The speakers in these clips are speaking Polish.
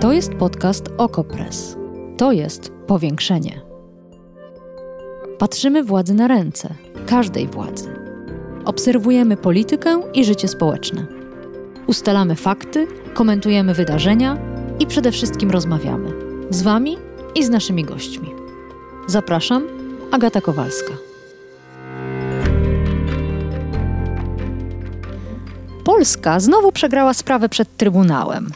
To jest podcast Okopres. To jest powiększenie. Patrzymy władzy na ręce, każdej władzy. Obserwujemy politykę i życie społeczne. Ustalamy fakty, komentujemy wydarzenia i przede wszystkim rozmawiamy z Wami i z naszymi gośćmi. Zapraszam, Agata Kowalska. Polska znowu przegrała sprawę przed Trybunałem.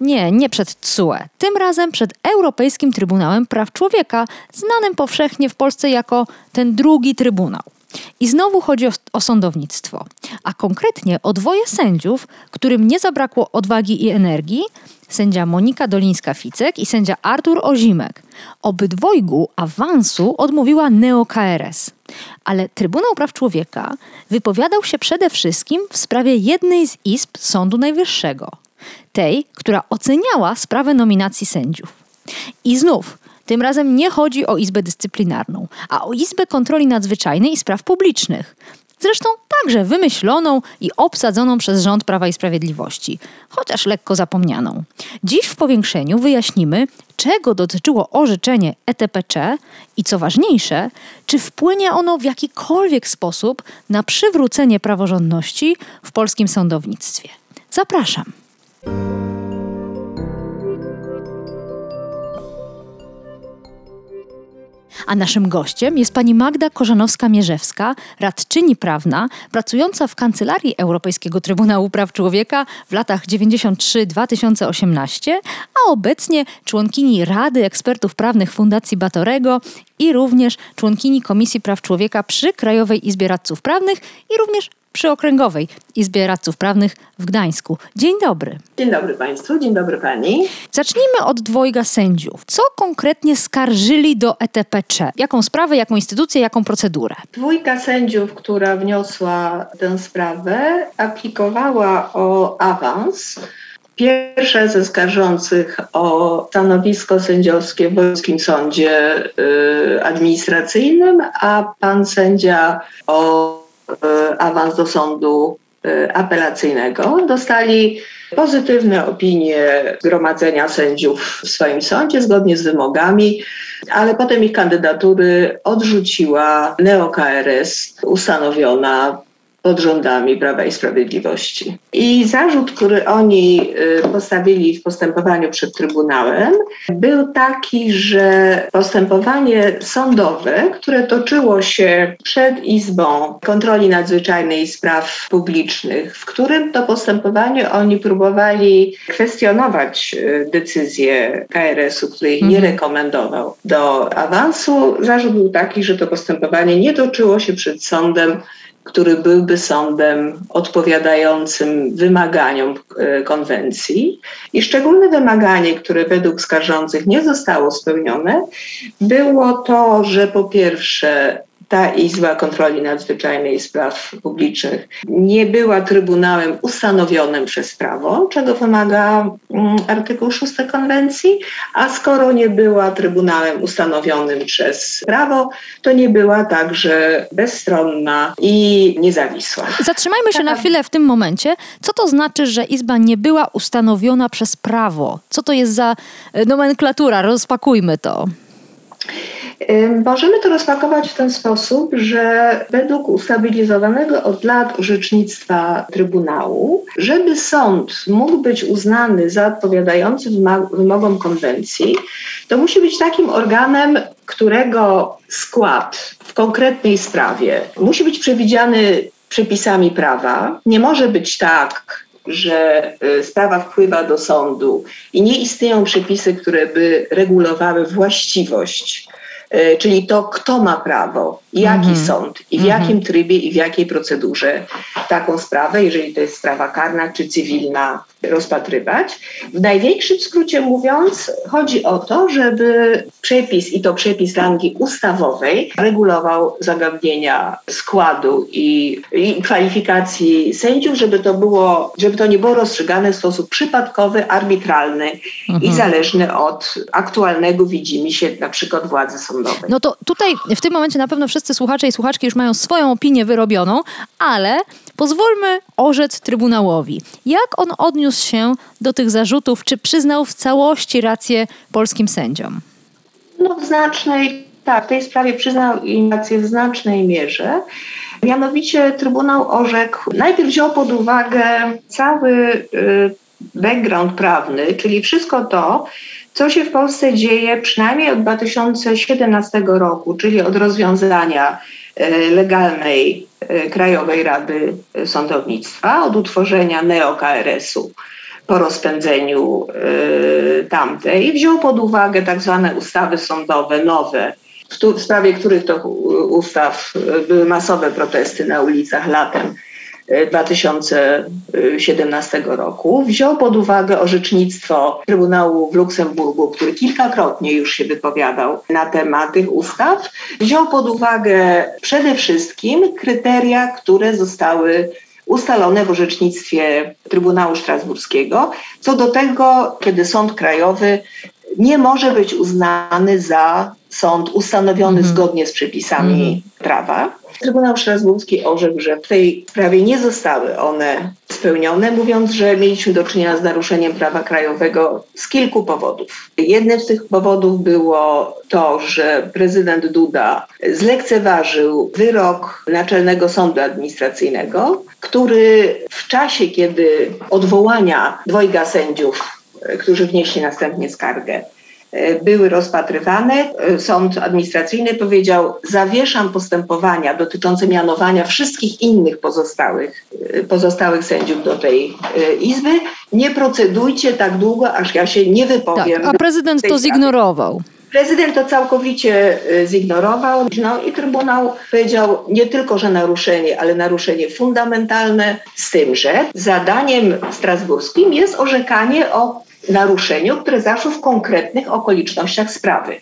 Nie, nie przed TSUE. Tym razem przed Europejskim Trybunałem Praw Człowieka, znanym powszechnie w Polsce jako ten drugi Trybunał. I znowu chodzi o, o, sądownictwo, a konkretnie o dwoje sędziów, którym nie zabrakło odwagi i energii, sędzia Monika Dolińska-Ficek i sędzia Artur Ozimek. Obydwojgu awansu odmówiła Neo-KRS. Ale Trybunał Praw Człowieka wypowiadał się przede wszystkim w sprawie jednej z izb Sądu Najwyższego, tej, która oceniała sprawę nominacji sędziów. I znów, tym razem nie chodzi o Izbę Dyscyplinarną, a o Izbę Kontroli Nadzwyczajnej i Spraw Publicznych. Zresztą także wymyśloną i obsadzoną przez rząd Prawa i Sprawiedliwości, chociaż lekko zapomnianą. Dziś w powiększeniu wyjaśnimy, czego dotyczyło orzeczenie ETPC i co ważniejsze, czy wpłynie ono w jakikolwiek sposób na przywrócenie praworządności w polskim sądownictwie. Zapraszam. A naszym gościem jest pani Magda Korzanowska-Mierzewska, radczyni prawna, pracująca w Kancelarii Europejskiego Trybunału Praw Człowieka w latach 93-2018, a obecnie członkini Rady Ekspertów Prawnych Fundacji Batorego i również członkini Komisji Praw Człowieka przy Krajowej Izbie Radców Prawnych i również przy Okręgowej Izbie Radców Prawnych w Gdańsku. Dzień dobry. Dzień dobry Państwu, dzień dobry Pani. Zacznijmy od dwojga sędziów. Co konkretnie skarżyli do ETPC? Jaką sprawę, jaką instytucję, jaką procedurę? Dwójka sędziów, która wniosła tę sprawę, aplikowała o awans. Pierwsza ze skarżących o stanowisko sędziowskie w Polskim Sądzie y, Administracyjnym, a pan sędzia o awans do sądu e, apelacyjnego. Dostali pozytywne opinie Zgromadzenia Sędziów w swoim sądzie zgodnie z wymogami, ale potem ich kandydatury odrzuciła NeoKRS ustanowiona pod rządami Prawa i Sprawiedliwości. I zarzut, który oni y, postawili w postępowaniu przed Trybunałem, był taki, że postępowanie sądowe, które toczyło się przed Izbą Kontroli Nadzwyczajnej i Spraw Publicznych, w którym to postępowanie oni próbowali kwestionować y, decyzję KRS-u, który ich nie mhm. rekomendował do awansu, zarzut był taki, że to postępowanie nie toczyło się przed sądem który byłby sądem odpowiadającym wymaganiom e, konwencji. I szczególne wymaganie, które według skarżących nie zostało spełnione, było to, że po pierwsze ta Izba Kontroli Nadzwyczajnej i Spraw Publicznych nie była Trybunałem ustanowionym przez prawo, czego wymaga mm, artykuł 6 konwencji, a skoro nie była Trybunałem ustanowionym przez prawo, to nie była także bezstronna i niezawisła. Zatrzymajmy się na chwilę w tym momencie. Co to znaczy, że Izba nie była ustanowiona przez prawo? Co to jest za e, nomenklatura? Rozpakujmy to. Możemy to rozpakować w ten sposób, że według ustabilizowanego od lat orzecznictwa Trybunału, żeby sąd mógł być uznany za odpowiadający wymogom konwencji, to musi być takim organem, którego skład w konkretnej sprawie musi być przewidziany przepisami prawa. Nie może być tak, że y, sprawa wpływa do sądu i nie istnieją przepisy, które by regulowały właściwość czyli to, kto ma prawo, jaki mm -hmm. sąd i w -hmm. jakim trybie i w jakiej procedurze taką sprawę, jeżeli to jest sprawa karna czy cywilna, rozpatrywać. W największym skrócie mówiąc, chodzi o to, żeby przepis, i to przepis rangi ustawowej, regulował zagadnienia składu i, i kwalifikacji sędziów, żeby to, było, żeby to nie było rozstrzygane w sposób przypadkowy, arbitralny mhm. i zależny od aktualnego widzimy się na przykład władzy sądowej. No to tutaj w tym momencie na pewno wszyscy słuchacze i słuchaczki już mają swoją opinię wyrobioną, ale Pozwólmy orzec Trybunałowi. Jak on odniósł się do tych zarzutów? Czy przyznał w całości rację polskim sędziom? No w znacznej, tak, w tej sprawie przyznał im rację w znacznej mierze. Mianowicie Trybunał orzekł, najpierw wziął pod uwagę cały y, background prawny, czyli wszystko to, co się w Polsce dzieje przynajmniej od 2017 roku, czyli od rozwiązania legalnej y, Krajowej Rady Sądownictwa, od utworzenia neo-KRS-u po rozpędzeniu tamtej. Wziął pod uwagę tak zwane ustawy sądowe nowe, w sprawie których to ustaw były masowe protesty na ulicach latem 2017 roku. Wziął pod uwagę orzecznictwo Trybunału w Luksemburgu, który kilkakrotnie już się wypowiadał na temat tych ustaw. Wziął pod uwagę przede wszystkim kryteria, które zostały ustalone w orzecznictwie Trybunału Strasburskiego, co do tego, kiedy Sąd Krajowy nie może być uznany za sąd ustanowiony mhm. zgodnie z przepisami mhm. prawa. Trybunał Strasburski orzekł, że w tej sprawie nie zostały one spełnione, mówiąc, że mieliśmy do czynienia z naruszeniem prawa krajowego z kilku powodów. Jednym z tych powodów było to, że prezydent Duda zlekceważył wyrok Naczelnego Sądu Administracyjnego, który w czasie, kiedy odwołania dwojga sędziów, którzy wnieśli następnie skargę, E, były rozpatrywane. E, sąd administracyjny powiedział: Zawieszam postępowania dotyczące mianowania wszystkich innych pozostałych, e, pozostałych sędziów do tej izby. Nie procedujcie tak długo, aż ja się nie wypowiem. Tak, a prezydent to zignorował. Prezydent to całkowicie zignorował no i Trybunał powiedział nie tylko, że naruszenie, ale naruszenie fundamentalne z tym, że zadaniem strasburskim jest orzekanie o naruszeniu, które zaszło w konkretnych okolicznościach sprawy.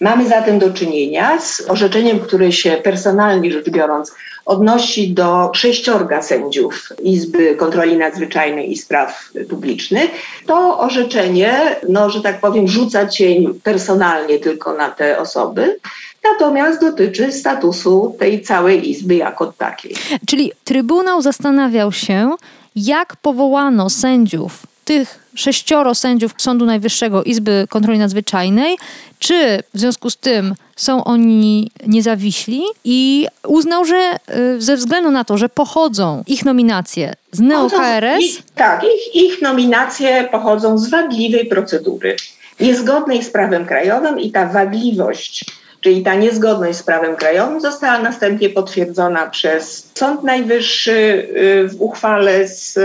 Mamy zatem do czynienia z orzeczeniem, które się personalnie rzecz biorąc odnosi do sześciorga sędziów Izby Kontroli Nadzwyczajnej i Spraw Publicznych. To orzeczenie, no, że tak powiem, rzuca cień personalnie tylko na te osoby, natomiast dotyczy statusu tej całej Izby jako takiej. Czyli Trybunał zastanawiał się, jak powołano sędziów tych sześcioro sędziów Sądu Najwyższego Izby Kontroli Nadzwyczajnej, czy w związku z tym są oni niezawiśli? I uznał, że y, ze względu na to, że pochodzą ich nominacje z neo-KRS... Tak, ich, ich nominacje pochodzą z wadliwej procedury, niezgodnej z prawem krajowym i ta wadliwość Czyli ta niezgodność z prawem krajowym została następnie potwierdzona przez Sąd Najwyższy y, w uchwale z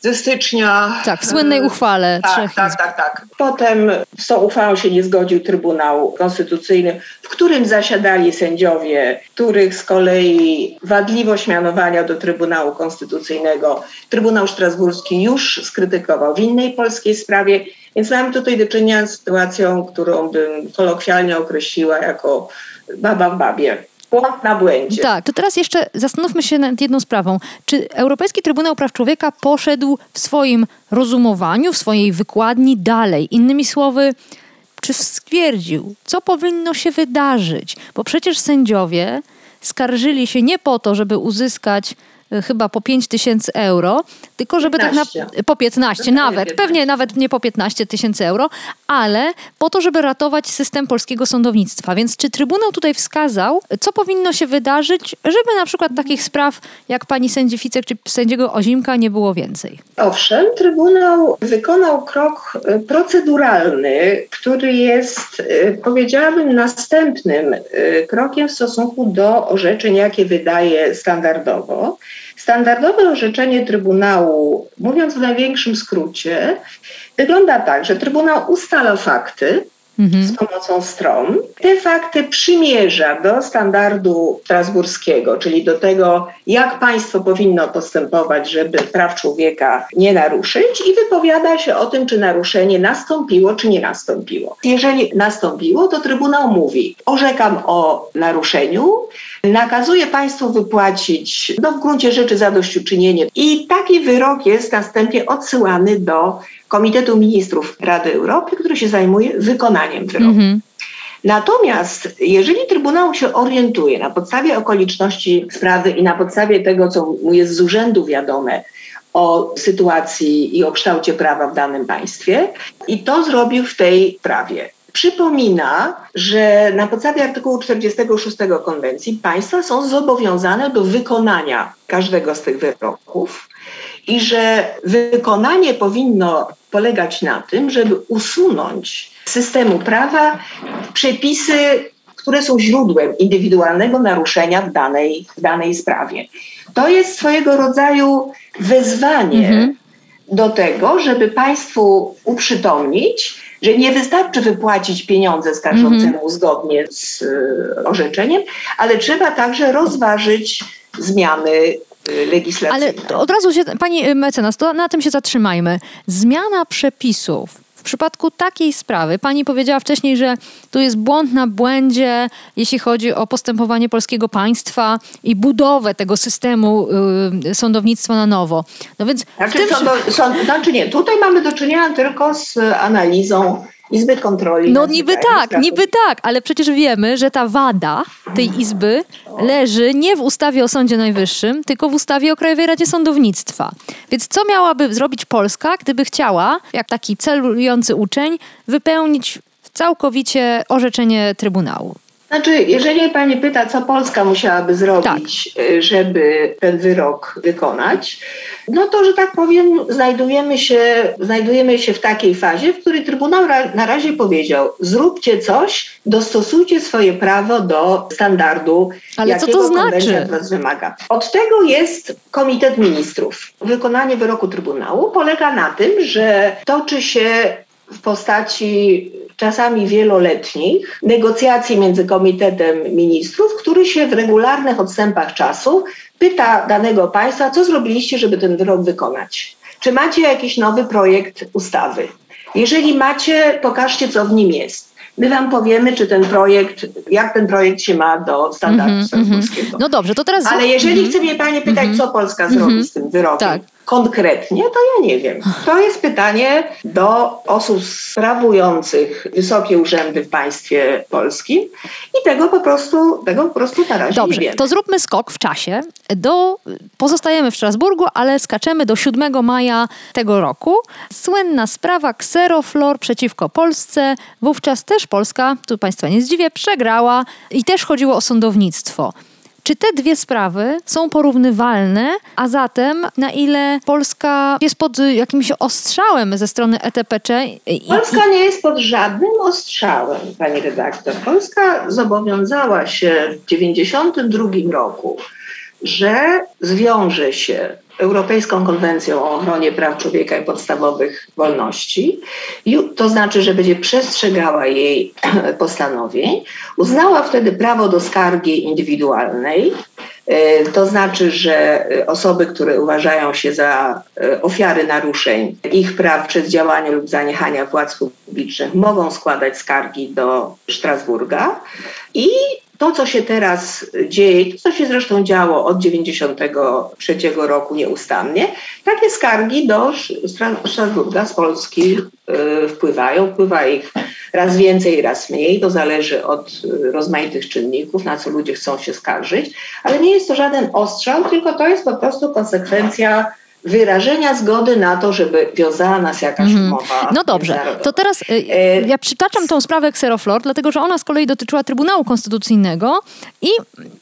ze stycznia. Tak, w słynnej uchwale tak, trzech tak, tak, tak. Potem z tą uchwałą się nie zgodził Trybunał Konstytucyjny, w którym zasiadali sędziowie, których z kolei wadliwość mianowania do Trybunału Konstytucyjnego Trybunał Strasburski już skrytykował w innej polskiej sprawie. Więc mamy tutaj do czynienia z sytuacją, którą bym kolokwialnie określiła jako baba w babie błąd na błędzie. Tak, to teraz jeszcze zastanówmy się nad jedną sprawą. Czy Europejski Trybunał Praw Człowieka poszedł w swoim rozumowaniu, w swojej wykładni dalej? Innymi słowy, czy stwierdził, co powinno się wydarzyć? Bo przecież sędziowie skarżyli się nie po to, żeby uzyskać chyba po 5 tysięcy euro, tylko żeby 15. tak na, po 15 nawet, pewnie nawet nie po 15 tysięcy euro, ale po to, żeby ratować system polskiego sądownictwa. Więc czy Trybunał tutaj wskazał, co powinno się wydarzyć, żeby na przykład takich spraw jak pani sędzi Ficek czy sędziego Ozimka nie było więcej? Owszem, Trybunał wykonał krok y, proceduralny, który jest, y, powiedziałabym, następnym krokiem w stosunku do orzeczeń, jakie wydaje standardowo. Standardowe orzeczenie Trybunału, mówiąc w największym skrócie, wygląda tak, że Trybunał ustala fakty, mhm. z pomocą stron. Te fakty przymierza do standardu strasburskiego, czyli do tego, jak państwo powinno postępować, żeby praw człowieka nie naruszyć i wypowiada się o tym, czy naruszenie nastąpiło, czy nie nastąpiło. Jeżeli nastąpiło, to Trybunał mówi, orzekam o naruszeniu, nakazuje państwu wypłacić no, w gruncie rzeczy zadośćuczynienie i taki wyrok jest następnie odsyłany do Komitetu Ministrów Rady Europy, który się zajmuje wykonaniem wyroku. Mm -hmm. Natomiast jeżeli Trybunał się orientuje na podstawie okoliczności sprawy i na podstawie tego, co mu jest z urzędu wiadome, o sytuacji i o kształcie prawa w danym państwie i to zrobił w tej prawie. Przypomina, że na podstawie artykułu 46 konwencji państwa są zobowiązane do wykonania każdego z tych wyroków i że wykonanie powinno polegać na tym, żeby usunąć z systemu prawa przepisy, które są źródłem indywidualnego naruszenia w danej, w danej sprawie. To jest swojego rodzaju wezwanie mhm. do tego, żeby państwu uprzytomnić, że nie wystarczy wypłacić pieniądze skarżącemu -hmm. zgodnie z y, orzeczeniem, ale trzeba także rozważyć zmiany legislacyjne. Ale od razu się, pani mecenas, to na tym się zatrzymajmy. Zmiana przepisów w przypadku takiej sprawy, pani powiedziała wcześniej, że tu jest błąd na błędzie, jeśli chodzi o postępowanie polskiego państwa i budowę tego systemu y, sądownictwa na nowo. No więc znaczy, tym... sądo, sąd, znaczy nie, tutaj mamy do czynienia tylko z analizą Izby Kontroli. No niby tak, niby tak, ale przecież wiemy, że ta wada tej izby leży nie w ustawie o Sądzie Najwyższym, tylko w ustawie o Krajowej Radzie Sądownictwa. Więc co miałaby zrobić Polska, gdyby chciała, jak taki celujący uczeń, wypełnić całkowicie orzeczenie Trybunału? Znaczy, jeżeli pani pyta, co Polska musiałaby zrobić, tak. Y, żeby ten wyrok wykonać, no to, że tak powiem, znajdujemy się, znajdujemy się w takiej fazie, w której Trybunał na razie powiedział: zróbcie coś, dostosujcie swoje prawo do standardu, Ale jakiego co to znaczy? was wymaga. Od tego jest Komitet Ministrów. Wykonanie wyroku Trybunału polega na tym, że toczy się w postaci czasami wieloletnich negocjacji między Komitetem Ministrów, który się w regularnych odstępach czasu pyta danego państwa, co zrobiliście, żeby ten wyrok wykonać. Czy macie jakiś nowy projekt ustawy? Jeżeli macie, pokażcie, co w nim jest. My wam powiemy, czy ten projekt, jak ten projekt się ma do standardu mm -hmm, No dobrze, to teraz... Ale jeżeli mm -hmm. chce mnie Pani pytać, mm -hmm. co Polska zrobi mhm. z tym wyrokiem, tak konkretnie, to ja nie wiem. To jest pytanie do osób sprawujących wysokie urzędy w państwie polskim i tego po prostu, tego po prostu na razie Dobrze, nie wiem. to zróbmy skok w czasie. Do, pozostajemy w Strasburgu, ale skaczemy do 7 maja tego roku. Słynna sprawa Xeroflor przeciwko Polsce. Wówczas też Polska, tu Państwa nie zdziwię, przegrała i też chodziło o sądownictwo. Czy te dwie sprawy są porównywalne, a zatem na ile Polska jest pod jakimś ostrzałem ze strony ETPC? Polska nie jest pod żadnym ostrzałem, pani redaktor. Polska zobowiązała się w 1992 roku, że zwiąże się Europejską Konwencją o ochronie praw człowieka i podstawowych wolności, to znaczy, że będzie przestrzegała jej postanowień, uznała wtedy prawo do skargi indywidualnej, e, to znaczy, że osoby, które uważają się za e, ofiary naruszeń ich praw przez działanie lub zaniechania władz publicznych mogą składać skargi do Strasburga. I to, co się teraz dzieje, to, co się zresztą działo od 1993 roku nieustannie, takie skargi do Strasburga z Polski y, wpływają. Wpływa ich raz więcej, raz mniej. To zależy od y, rozmaitych czynników, na co ludzie chcą się skarżyć. Ale nie jest to żaden ostrzał, tylko to jest po prostu konsekwencja wyrażenia zgody na to, żeby wiązała nas jakaś mm. umowa. No dobrze, to teraz y, e, ja przytaczam tą sprawę Xeroflor, dlatego że ona z kolei dotyczyła Trybunału Konstytucyjnego i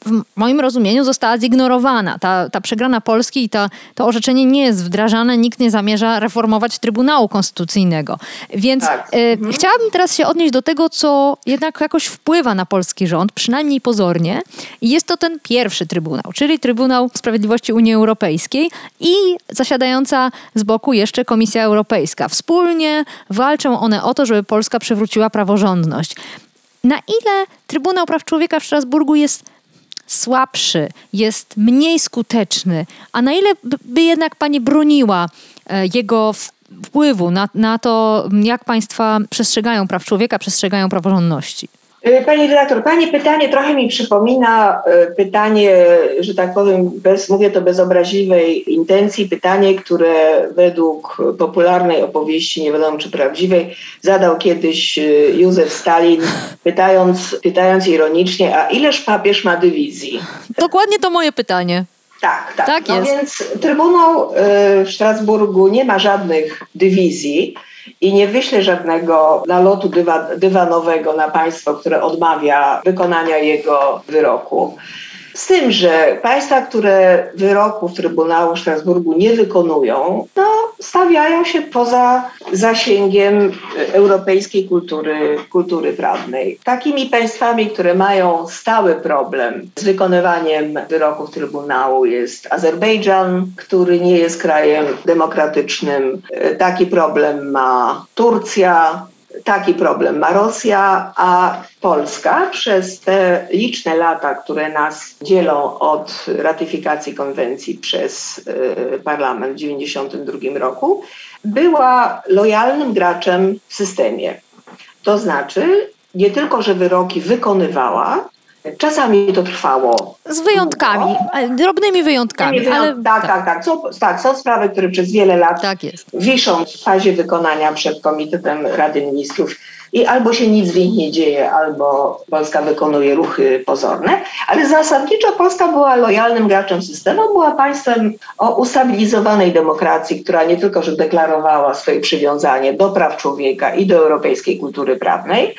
w moim rozumieniu została zignorowana. Ta, ta przegrana Polski i ta, to orzeczenie nie jest wdrażane, nikt nie zamierza reformować Trybunału Konstytucyjnego. Więc tak. y, mhm. chciałabym teraz się odnieść do tego, co jednak jakoś wpływa na polski rząd, przynajmniej pozornie. I jest to ten pierwszy Trybunał, czyli Trybunał Sprawiedliwości Unii Europejskiej i zasiadająca z boku jeszcze Komisja Europejska. Wspólnie walczą one o to, żeby Polska przywróciła praworządność. Na ile Trybunał Praw Człowieka w Strasburgu jest słabszy, jest mniej skuteczny, a na ile by jednak pani broniła e, jego wpływu na, na to, jak państwa przestrzegają praw człowieka, przestrzegają praworządności? Y, pani redaktor, Pani pytanie trochę mi przypomina y, pytanie, że tak powiem, bez, mówię to bez obraźliwej intencji, pytanie, które według popularnej opowieści, nie wiadomo czy prawdziwej, zadał kiedyś y, Józef Stalin, pytając, pytając ironicznie, a ileż papież ma dywizji? Dokładnie to moje pytanie. Tak, tak. Tak no jest. więc Trybunał w Strasburgu nie ma żadnych dywizji i nie wyśle żadnego nalotu dywa, dywanowego na państwo, które odmawia wykonania jego wyroku. Z tym, że państwa, które wyroków Trybunału w Strasburgu nie wykonują, no, stawiają się poza zasięgiem europejskiej kultury, kultury prawnej. Takimi państwami, które mają stały problem z wykonywaniem wyroków Trybunału jest Azerbejdżan, który nie jest krajem demokratycznym. Taki problem ma Turcja, Taki problem ma Rosja, a Polska przez te liczne lata, które nas dzielą od ratyfikacji konwencji przez y, parlament w 1992 roku, była lojalnym graczem w systemie. To znaczy, nie tylko, że wyroki wykonywała, Czasami to trwało. Z wyjątkami, długo. drobnymi wyjątkami. Wyjąt... Ale... Tak, tak, tak. Są, tak. Są sprawy, które przez wiele lat tak wiszą w fazie wykonania przed Komitetem Rady Ministrów i albo się nic w nich nie dzieje, albo Polska wykonuje ruchy pozorne, ale zasadniczo Polska była lojalnym graczem systemu, była państwem o ustabilizowanej demokracji, która nie tylko, że deklarowała swoje przywiązanie do praw człowieka i do europejskiej kultury prawnej,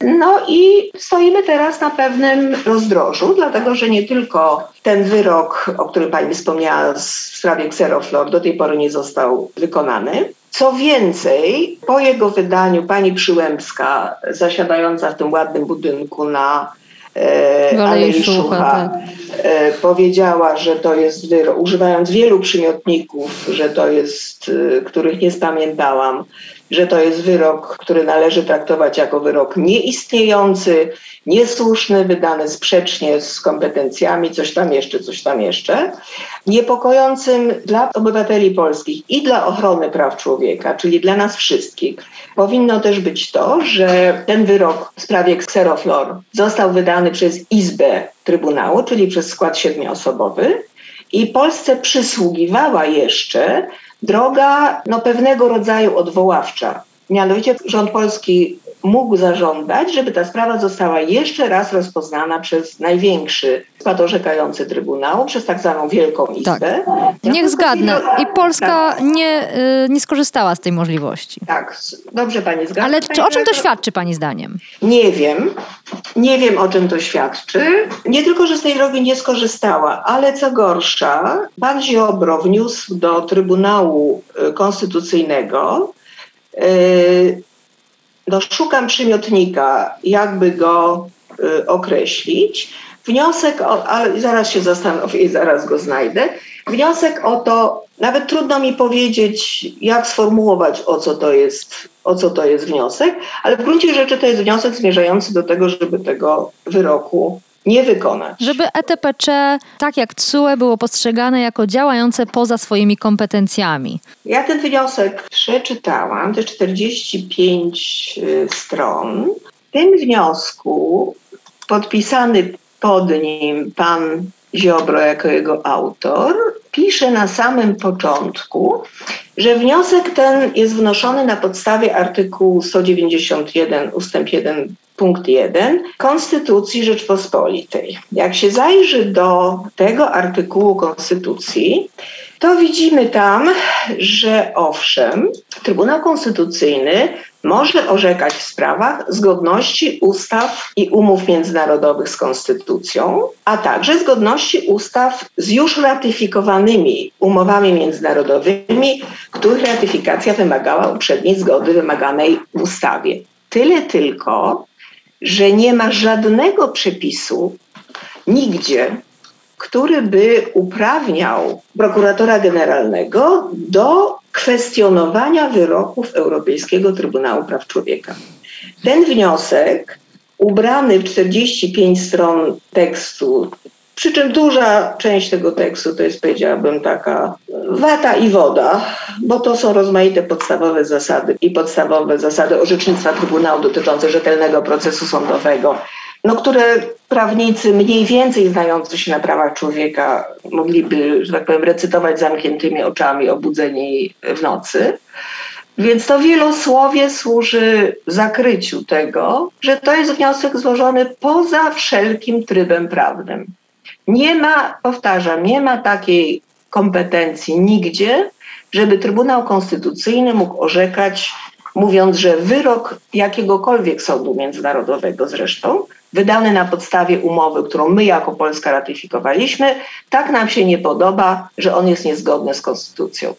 no i stoimy teraz na pewnym rozdrożu, dlatego że nie tylko ten wyrok, o którym pani wspomniała w sprawie Xeroflor, do tej pory nie został wykonany. Co więcej, po jego wydaniu pani Przyłębska, zasiadająca w tym ładnym budynku na e, Alei Szucha, tak. e, powiedziała, że to jest wyrok, używając wielu przymiotników, że to jest, e, których nie spamiętałam, że to jest wyrok, który należy traktować jako wyrok nieistniejący, niesłuszny, wydany sprzecznie z kompetencjami, coś tam jeszcze, coś tam jeszcze. Niepokojącym dla obywateli polskich i dla ochrony praw człowieka, czyli dla nas wszystkich, powinno też być to, że ten wyrok w sprawie Xeroflor został wydany przez Izbę Trybunału, czyli przez skład siedmioosobowy i Polsce przysługiwała jeszcze droga no, pewnego rodzaju odwoławcza. Mianowicie rząd polski mógł zażądać, żeby ta sprawa została jeszcze raz rozpoznana przez największy skład orzekający Trybunału, przez tak zwaną Wielką Izbę. Tak. Niech zgadnę. I Polska tak. nie, y, nie skorzystała z tej możliwości. Tak, dobrze pani zgadza. Ale czy, o czym to świadczy pani zdaniem? Nie wiem. Nie wiem, o czym to świadczy. Nie tylko, że z tej drogi nie skorzystała, ale co gorsza, pan Ziobro wniósł do Trybunału y, Konstytucyjnego y, no, szukam przymiotnika, jakby go y, określić. Wniosek, o, ale zaraz się zastanowię i zaraz go znajdę. Wniosek o to, nawet trudno mi powiedzieć, jak sformułować, o co to jest, o co to jest wniosek, ale w gruncie rzeczy to jest wniosek zmierzający do tego, żeby tego wyroku nie wykonać. Żeby ETPC, tak jak CUE, było postrzegane jako działające poza swoimi kompetencjami. Ja ten wniosek przeczytałam, to 45 y, stron. W tym wniosku podpisany pod nim pan Ziobro jako jego autor, pisze na samym początku, że wniosek ten jest wnoszony na podstawie artykułu 191 ustęp 1 punkt 1 Konstytucji Rzeczpospolitej. Jak się zajrzy do tego artykułu Konstytucji, to widzimy tam, że owszem, Trybunał Konstytucyjny może orzekać w sprawach zgodności ustaw i umów międzynarodowych z konstytucją, a także zgodności ustaw z już ratyfikowanymi umowami międzynarodowymi, których ratyfikacja wymagała uprzedniej zgody wymaganej w ustawie. Tyle tylko, że nie ma żadnego przepisu nigdzie, który by uprawniał prokuratora generalnego do kwestionowania wyroków Europejskiego Trybunału Praw Człowieka. Ten wniosek, ubrany w 45 stron tekstu Przy czym duża część tego tekstu to jest, powiedziałabym, taka wata i woda, bo to są rozmaite podstawowe zasady i podstawowe zasady orzecznictwa Trybunału dotyczące rzetelnego procesu sądowego, no, które prawnicy mniej więcej znający się na prawach człowieka mogliby, że tak powiem, recytować zamkniętymi oczami, obudzeni w nocy. Więc to wielosłowie służy zakryciu tego, że to jest wniosek złożony poza wszelkim trybem prawnym. Nie ma, powtarzam, nie ma takiej kompetencji nigdzie, żeby Trybunał Konstytucyjny mógł orzekać, mówiąc, że wyrok jakiegokolwiek sądu międzynarodowego zresztą, wydany na podstawie umowy, którą my jako Polska ratyfikowaliśmy, tak nam się nie podoba, że on jest niezgodny z konstytucją.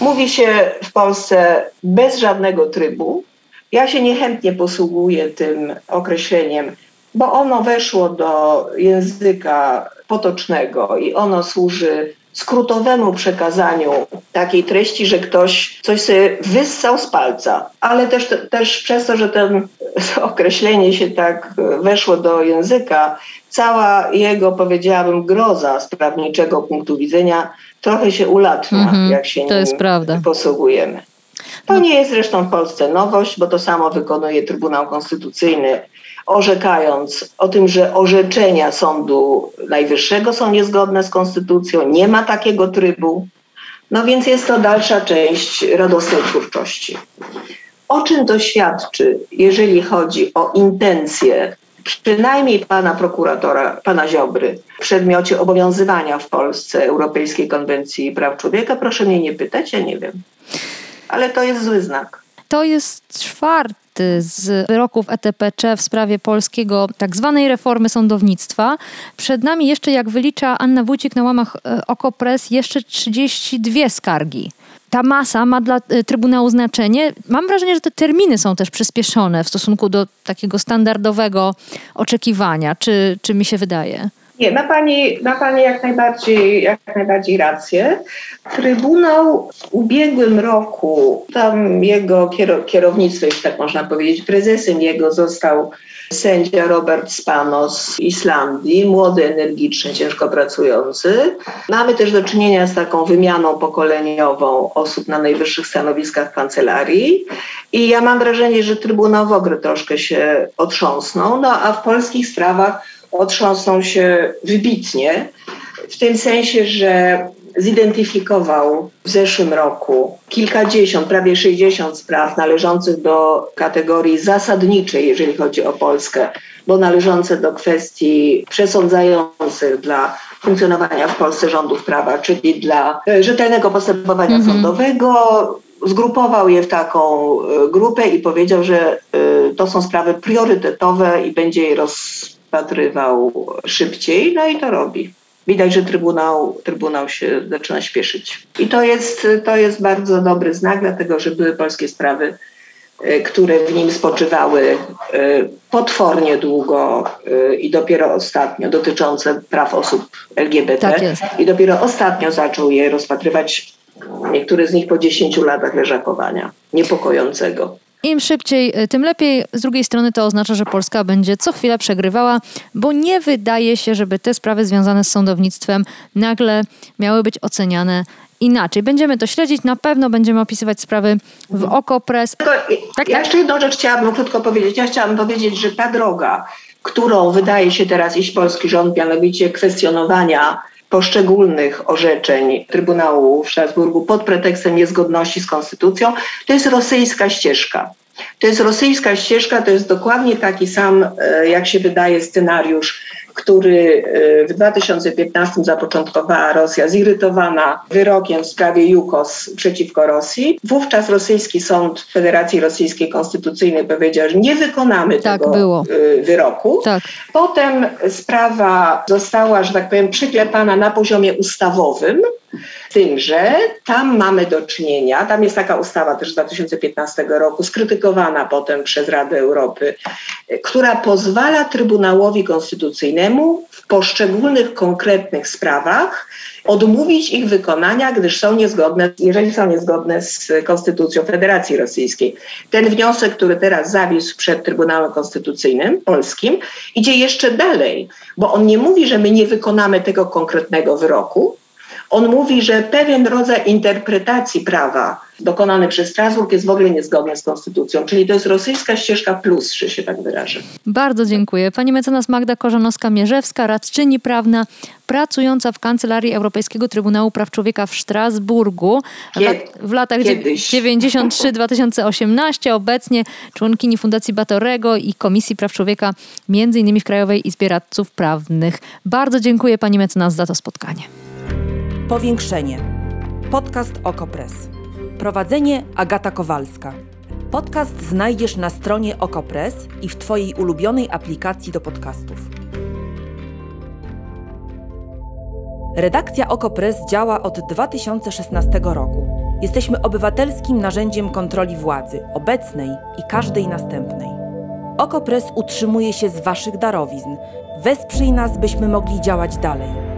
Mówi się w Polsce bez żadnego trybu. Ja się niechętnie posługuję tym określeniem, bo ono weszło do języka potocznego i ono służy skrótowemu przekazaniu takiej treści, że ktoś coś sobie wyssał z palca, ale też, też przez to, że ten określenie się tak weszło do języka, cała jego, powiedziałabym, groza z prawniczego punktu widzenia trochę się ulatnia, -hmm, jak się to nim prawda. posługujemy. To nie jest zresztą w Polsce nowość, bo to samo wykonuje Trybunał Konstytucyjny orzekając o tym, że orzeczenia Sądu Najwyższego są niezgodne z konstytucją, nie ma takiego trybu. No więc jest to dalsza część radosnej twórczości. O czym to świadczy, jeżeli chodzi o intencje przynajmniej pana prokuratora, pana Ziobry, w przedmiocie obowiązywania w Polsce Europejskiej Konwencji Praw Człowieka? Proszę mnie nie pytać, ja nie wiem. Ale to jest zły znak. To jest czwarty z wyroków ETPC w sprawie polskiego tak zwanej reformy sądownictwa. Przed nami jeszcze, jak wylicza Anna Wójcik na łamach e, OKO.press, jeszcze 32 skargi ta masa ma dla e, Trybunału znaczenie. Mam wrażenie, że te terminy są też przyspieszone w stosunku do takiego standardowego oczekiwania. Czy, czy mi się wydaje? Nie, ma pani, ma pani jak, najbardziej, jak najbardziej rację. Trybunał w ubiegłym roku, tam jego kierownictwo, jeśli tak można powiedzieć, prezesem jego został sędzia Robert Spano z Islandii, młody, energiczny, ciężko pracujący. Mamy też do czynienia z taką wymianą pokoleniową osób na najwyższych stanowiskach kancelarii i ja mam wrażenie, że Trybunał w ogóle troszkę się otrząsnął, no a w polskich sprawach otrząsnął się wybitnie, w tym sensie, że zidentyfikował w zeszłym roku kilkadziesiąt, prawie 60 spraw należących do kategorii zasadniczej, jeżeli chodzi o Polskę, bo należące do kwestii przesądzających dla funkcjonowania w Polsce rządów prawa, czyli dla rzetelnego postępowania -hmm. sądowego. Zgrupował je w taką e, grupę i powiedział, że e, to są sprawy priorytetowe i będzie je roz rozpatrywał szybciej, no i to robi. Widać, że Trybunał, Trybunał się zaczyna śpieszyć. I to jest, to jest bardzo dobry znak, dlatego że były polskie sprawy, e, które w nim spoczywały e, potwornie długo e, i dopiero ostatnio dotyczące praw osób LGBT. Tak I dopiero ostatnio zaczął je rozpatrywać niektóre z nich po 10 latach leżakowania niepokojącego. Im szybciej, y, tym lepiej. Z drugiej strony to oznacza, że Polska będzie co chwilę przegrywała, bo nie wydaje się, żeby te sprawy związane z sądownictwem nagle miały być oceniane inaczej. Będziemy to śledzić, na pewno będziemy opisywać sprawy w OKO.press. Tak, tak? Ja jeszcze jedną rzecz chciałabym krótko powiedzieć. Ja chciałabym powiedzieć, że ta droga, którą wydaje się teraz iść polski rząd, mianowicie kwestionowania poszczególnych orzeczeń Trybunału w Strasburgu pod pretekstem niezgodności z konstytucją, to jest rosyjska ścieżka. To jest rosyjska ścieżka, to jest dokładnie taki sam, e, jak się wydaje, scenariusz który e, w 2015 zapoczątkowała Rosja, zirytowana wyrokiem w sprawie Jukos przeciwko Rosji. Wówczas rosyjski sąd Federacji Rosyjskiej Konstytucyjnej powiedział, że nie wykonamy tak tego było. E, wyroku. Tak. Potem sprawa została, że tak powiem, przyklepana na poziomie ustawowym Tym, że tam mamy do czynienia, tam jest taka ustawa też z 2015 roku, skrytykowana potem przez Radę Europy, która pozwala Trybunałowi Konstytucyjnemu w poszczególnych konkretnych sprawach odmówić ich wykonania, gdyż są niezgodne, jeżeli są niezgodne z Konstytucją Federacji Rosyjskiej. Ten wniosek, który teraz zawisł przed Trybunałem Konstytucyjnym Polskim, idzie jeszcze dalej, bo on nie mówi, że my nie wykonamy tego konkretnego wyroku. On mówi, że pewien rodzaj interpretacji prawa dokonany przez Strasburg jest w ogóle niezgodny z konstytucją. Czyli to jest rosyjska ścieżka plus, że się tak wyrażę. Bardzo dziękuję. Pani mecenas Magda Korzanowska-Mierzewska, radczyni prawna, pracująca w Kancelarii Europejskiego Trybunału Praw Człowieka w Strasburgu w, Kiedy- w latach kiedyś. 93-2018, obecnie członkini Fundacji Batorego i Komisji Praw Człowieka, między innymi w Krajowej Izbie Radców Prawnych. Bardzo dziękuję pani mecenas za to spotkanie. Powiększenie. Podcast Okopres. Prowadzenie Agata Kowalska. Podcast znajdziesz na stronie Okopres i w Twojej ulubionej aplikacji do podcastów. Redakcja Okopres działa od 2016 roku. Jesteśmy obywatelskim narzędziem kontroli władzy, obecnej i każdej następnej. Okopres utrzymuje się z Waszych darowizn. Wesprzyj nas, byśmy mogli działać dalej.